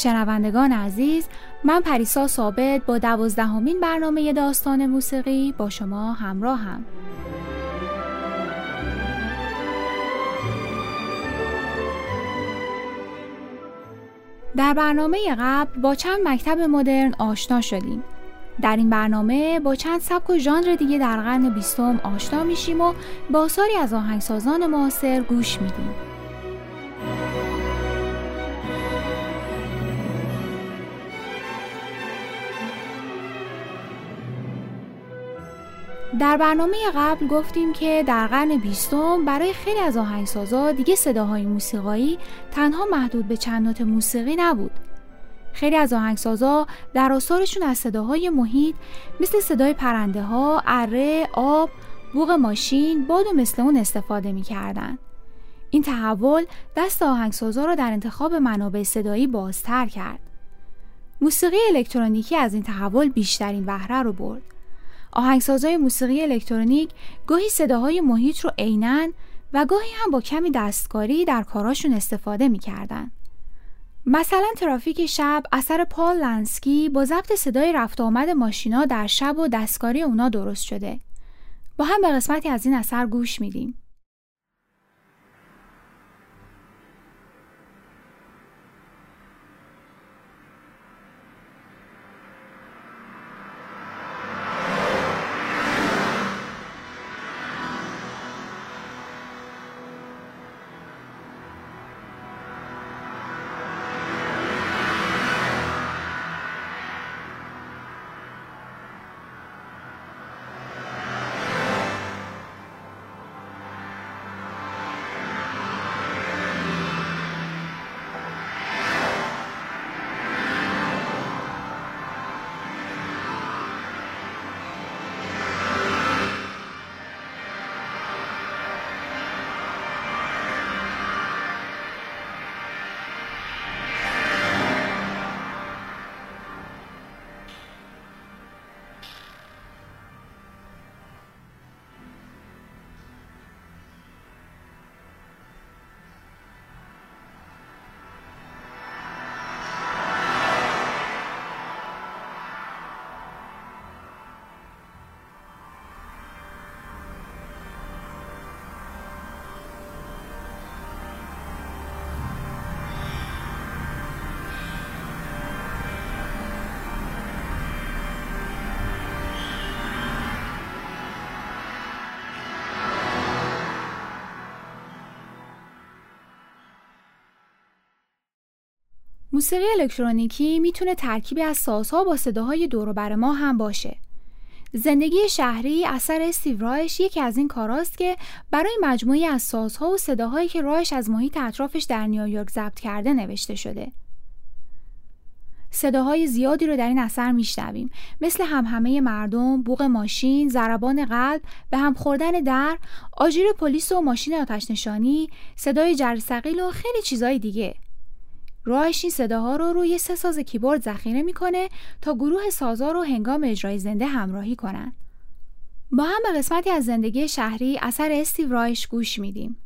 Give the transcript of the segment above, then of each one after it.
شنوندگان عزیز من پریسا ثابت با دوازدهمین برنامه داستان موسیقی با شما همراه هم. در برنامه قبل با چند مکتب مدرن آشنا شدیم در این برنامه با چند سبک و ژانر دیگه در قرن بیستم آشنا میشیم و با آثاری از آهنگسازان معاصر گوش میدیم در برنامه قبل گفتیم که در قرن بیستم برای خیلی از آهنگسازا دیگه صداهای موسیقایی تنها محدود به چند نوت موسیقی نبود خیلی از آهنگسازا در آثارشون از صداهای محیط مثل صدای پرنده ها، اره، آب، بوغ ماشین، باد و مثل اون استفاده می‌کردن. این تحول دست آهنگسازا را در انتخاب منابع صدایی بازتر کرد. موسیقی الکترونیکی از این تحول بیشترین بهره رو برد. آهنگسازای موسیقی الکترونیک گاهی صداهای محیط رو عینا و گاهی هم با کمی دستکاری در کاراشون استفاده می‌کردن. مثلا ترافیک شب اثر پال لنسکی با ضبط صدای رفت آمد ماشینا در شب و دستکاری اونا درست شده. با هم به قسمتی از این اثر گوش میدیم. موسیقی الکترونیکی می‌تونه ترکیبی از سازها با صداهای دور ما هم باشه. زندگی شهری اثر استیو رایش یکی از این کاراست که برای مجموعی از سازها و صداهایی که رایش از محیط اطرافش در نیویورک ضبط کرده نوشته شده. صداهای زیادی رو در این اثر میشنویم مثل همهمه مردم، بوق ماشین، ضربان قلب، به هم خوردن در، آژیر پلیس و ماشین آتش نشانی، صدای جرثقیل و خیلی چیزای دیگه. راهش این صداها رو روی سه ساز کیبورد ذخیره می‌کنه تا گروه سازا رو هنگام اجرای زنده همراهی کنن. با هم به قسمتی از زندگی شهری اثر استیو رایش گوش میدیم.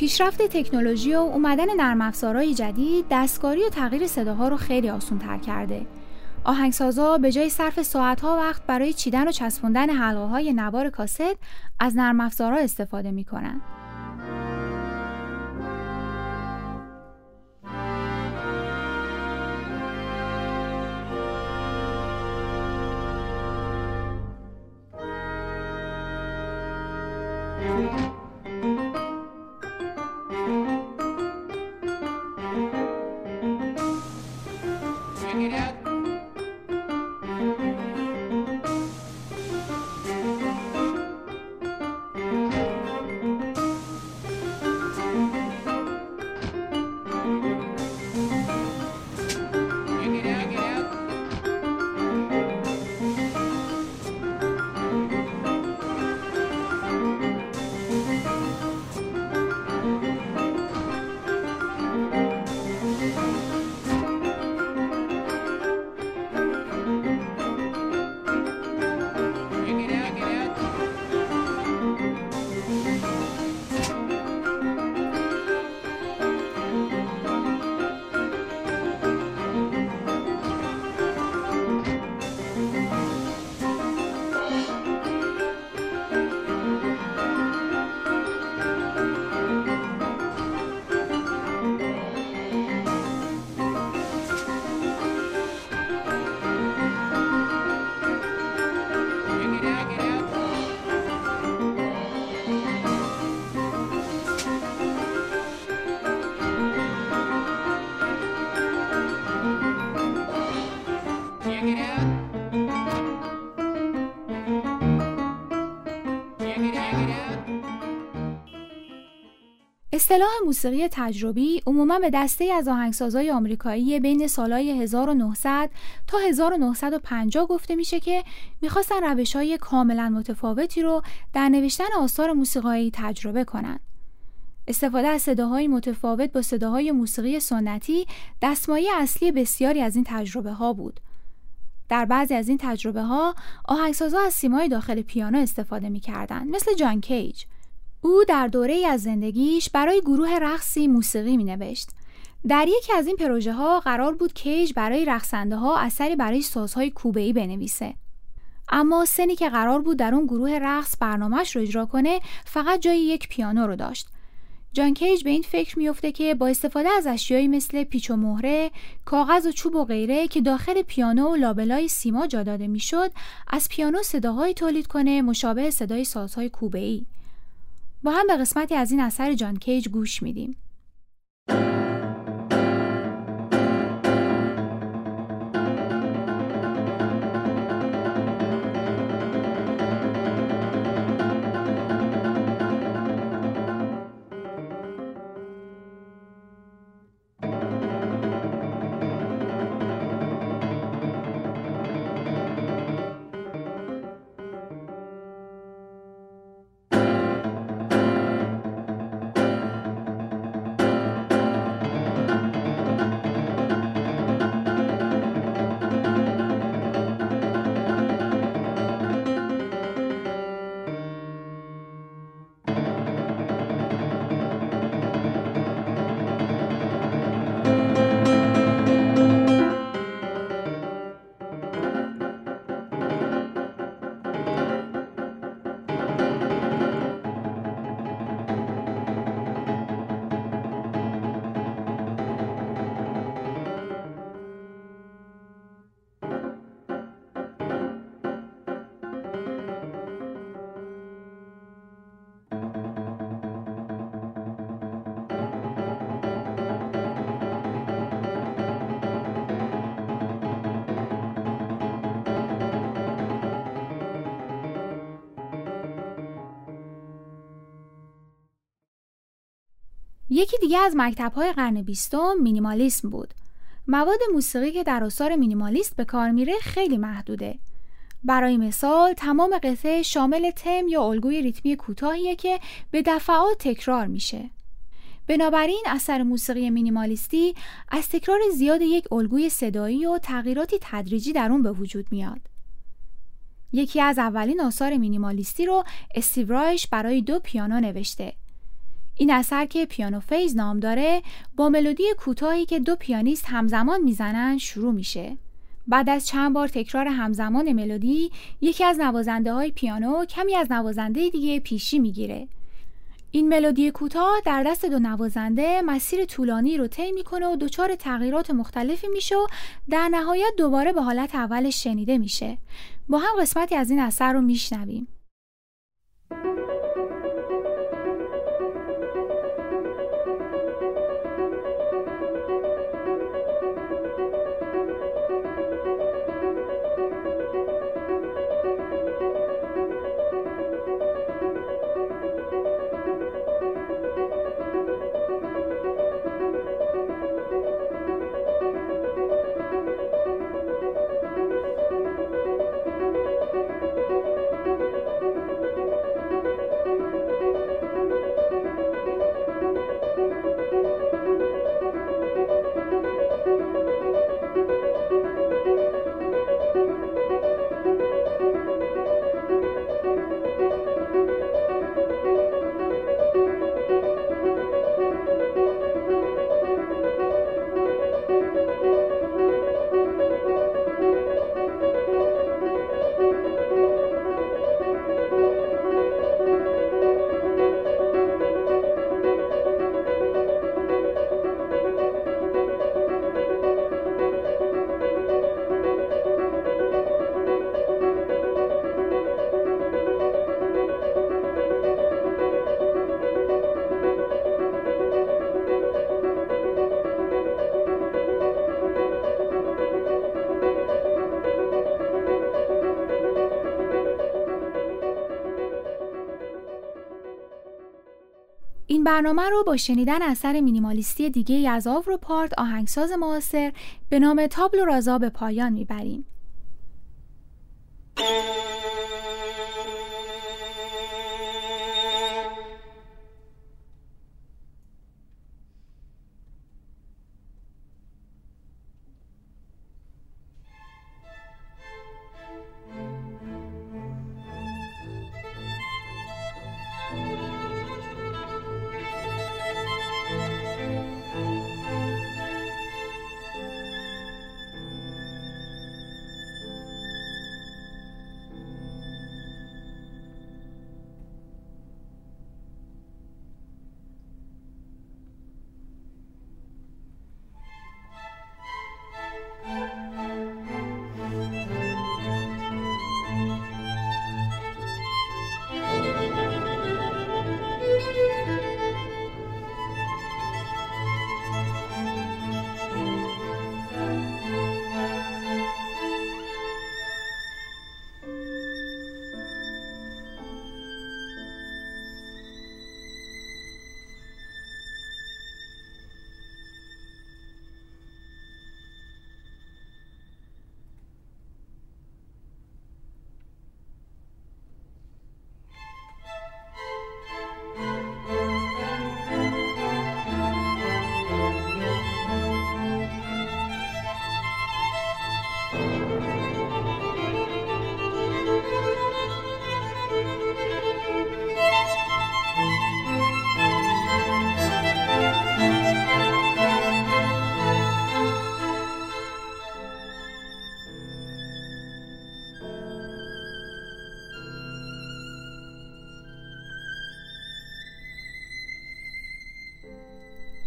پیشرفت تکنولوژی و اومدن نرم افزارهای جدید دستکاری و تغییر صداها رو خیلی آسون تر کرده. آهنگسازا به جای صرف ساعتها وقت برای چیدن و چسبوندن حلقه های نوار کاست از نرم افزارها استفاده می‌کنن. اصطلاح موسیقی تجربی عموما به دسته از آهنگسازای آمریکایی بین سالهای 1900 تا 1950 گفته میشه که می‌خواستن روش های کاملا متفاوتی رو در نوشتن آثار موسیقایی تجربه کنند. استفاده از صداهای متفاوت با صداهای موسیقی سنتی دستمایه اصلی بسیاری از این تجربه ها بود. در بعضی از این تجربه ها آهنگسازها از سیمای داخل پیانو استفاده می‌کردند مثل جان کیج. او در دوره از زندگیش برای گروه رقصی موسیقی می نوشت. در یکی از این پروژه ها قرار بود کیج برای رقصنده ها اثری برای سازهای کوبه ای بنویسه. اما سنی که قرار بود در اون گروه رقص برنامهش رو اجرا کنه فقط جای یک پیانو رو داشت. جان کیج به این فکر میفته که با استفاده از اشیایی مثل پیچ و مهره، کاغذ و چوب و غیره که داخل پیانو و لابلای سیما جا داده می‌شد، از پیانو صداهایی تولید کنه مشابه صدای سازهای کوبه ای. با هم به قسمتی از این اثر جان کیج گوش میدیم. یکی دیگه از های قرن بیستم مینیمالیسم بود. مواد موسیقی که در آثار مینیمالیست به کار میره خیلی محدوده. برای مثال تمام قطعه شامل تم یا الگوی ریتمی کوتاهیه که به دفعات تکرار میشه. بنابراین اثر موسیقی مینیمالیستی از تکرار زیاد یک الگوی صدایی و تغییراتی تدریجی در اون به وجود میاد. یکی از اولین آثار مینیمالیستی رو استیو برای دو پیانو نوشته این اثر که پیانو فیز نام داره با ملودی کوتاهی که دو پیانیست همزمان می‌زنن شروع میشه. بعد از چند بار تکرار همزمان ملودی یکی از نوازنده های پیانو کمی از نوازنده دیگه پیشی می‌گیره. این ملودی کوتاه در دست دو نوازنده مسیر طولانی رو طی می‌کنه و دچار تغییرات مختلفی میشه و در نهایت دوباره به حالت اولش شنیده میشه. با هم قسمتی از این اثر رو میشنویم. این برنامه رو با شنیدن اثر مینیمالیستی دیگه از آورو پارت آهنگساز معاصر به نام تابلو رازا به پایان می‌بریم.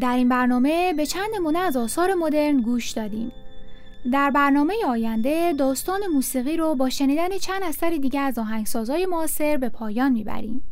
در این برنامه به چند نمونه از آثار مدرن گوش دادیم. در برنامه آینده داستان موسیقی رو با شنیدن چند اثر دیگه از آهنگسازهای معاصر به پایان می‌بریم.